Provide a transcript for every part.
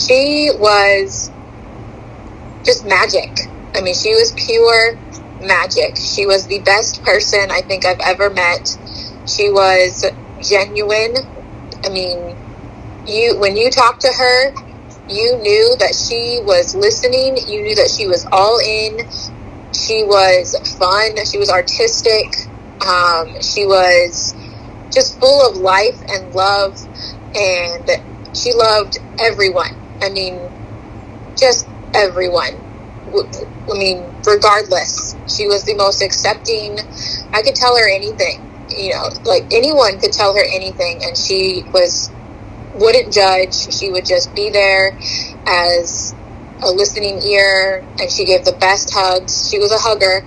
she was just magic. I mean, she was pure magic. She was the best person I think I've ever met. She was genuine. I mean, you when you talked to her, you knew that she was listening. You knew that she was all in. She was fun. She was artistic. Um, she was just full of life and love, and she loved everyone. I mean, just everyone. I mean, regardless, she was the most accepting. I could tell her anything, you know, like anyone could tell her anything, and she was wouldn't judge. She would just be there as a listening ear, and she gave the best hugs. She was a hugger,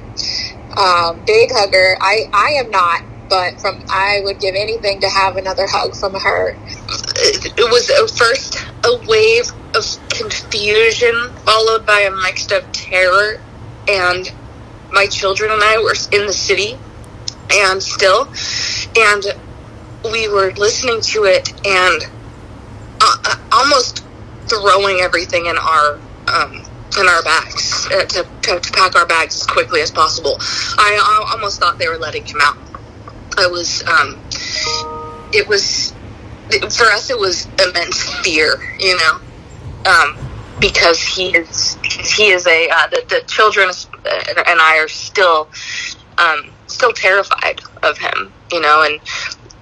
um, big hugger. I I am not, but from I would give anything to have another hug from her. It was a first a wave of confusion followed by a mix of terror and my children and I were in the city and still and we were listening to it and uh, almost throwing everything in our um, in our bags uh, to, to, to, pack our bags as quickly as possible. I, I almost thought they were letting him out. I was um, it was for us it was immense fear, you know, um, because he is he is a uh, the, the children and I are still um, still terrified of him, you know, and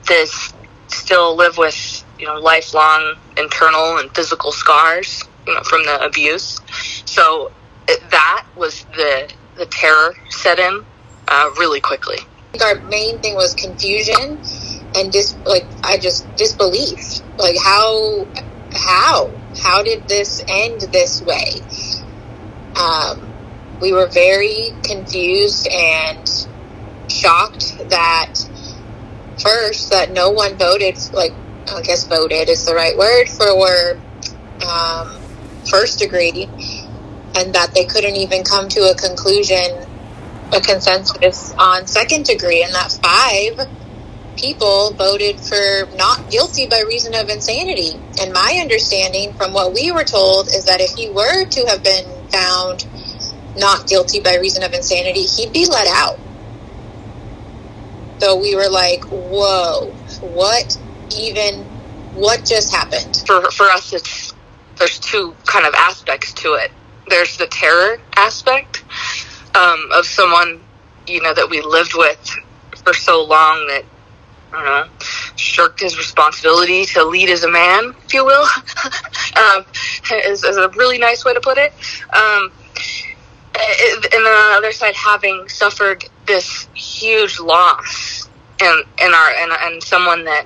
this still live with you know lifelong internal and physical scars, you know, from the abuse. So that was the the terror set in uh, really quickly. Our main thing was confusion and dis like I just disbelief. Like how how how did this end this way? Um, we were very confused and shocked that first that no one voted like I guess voted is the right word for um, first degree, and that they couldn't even come to a conclusion, a consensus on second degree, and that five people voted for not guilty by reason of insanity. And my understanding from what we were told is that if he were to have been found not guilty by reason of insanity, he'd be let out. So we were like, whoa, what even, what just happened? For, for us, it's, there's two kind of aspects to it. There's the terror aspect um, of someone, you know, that we lived with for so long that Know, shirked his responsibility to lead as a man, if you will, um, is, is, a really nice way to put it. Um, and then on the other side, having suffered this huge loss and and our and, and someone that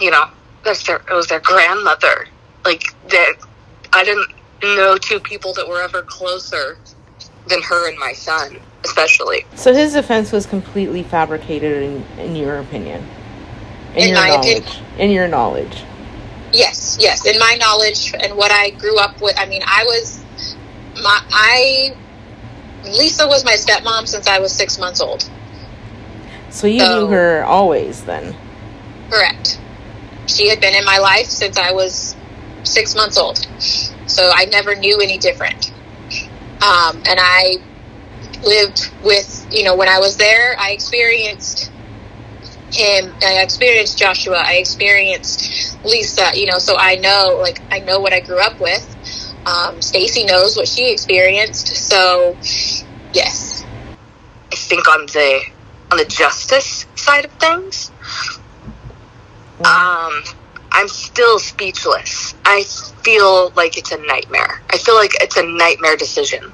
you know that's their it was their grandmother. Like that, I didn't know two people that were ever closer than her and my son especially. So his defense was completely fabricated, in, in your opinion. In, in your knowledge. Opinion. In your knowledge. Yes, yes. In my knowledge and what I grew up with, I mean, I was my I Lisa was my stepmom since I was six months old. So you so, knew her always then. Correct. She had been in my life since I was six months old. So I never knew any different. Um, and I lived with, you know, when I was there, I experienced him, I experienced Joshua, I experienced Lisa, you know, so I know, like, I know what I grew up with. Um, Stacey knows what she experienced, so yes. I think on the on the justice side of things, um, I'm still speechless. I feel like it's a nightmare. I feel like it's a nightmare decision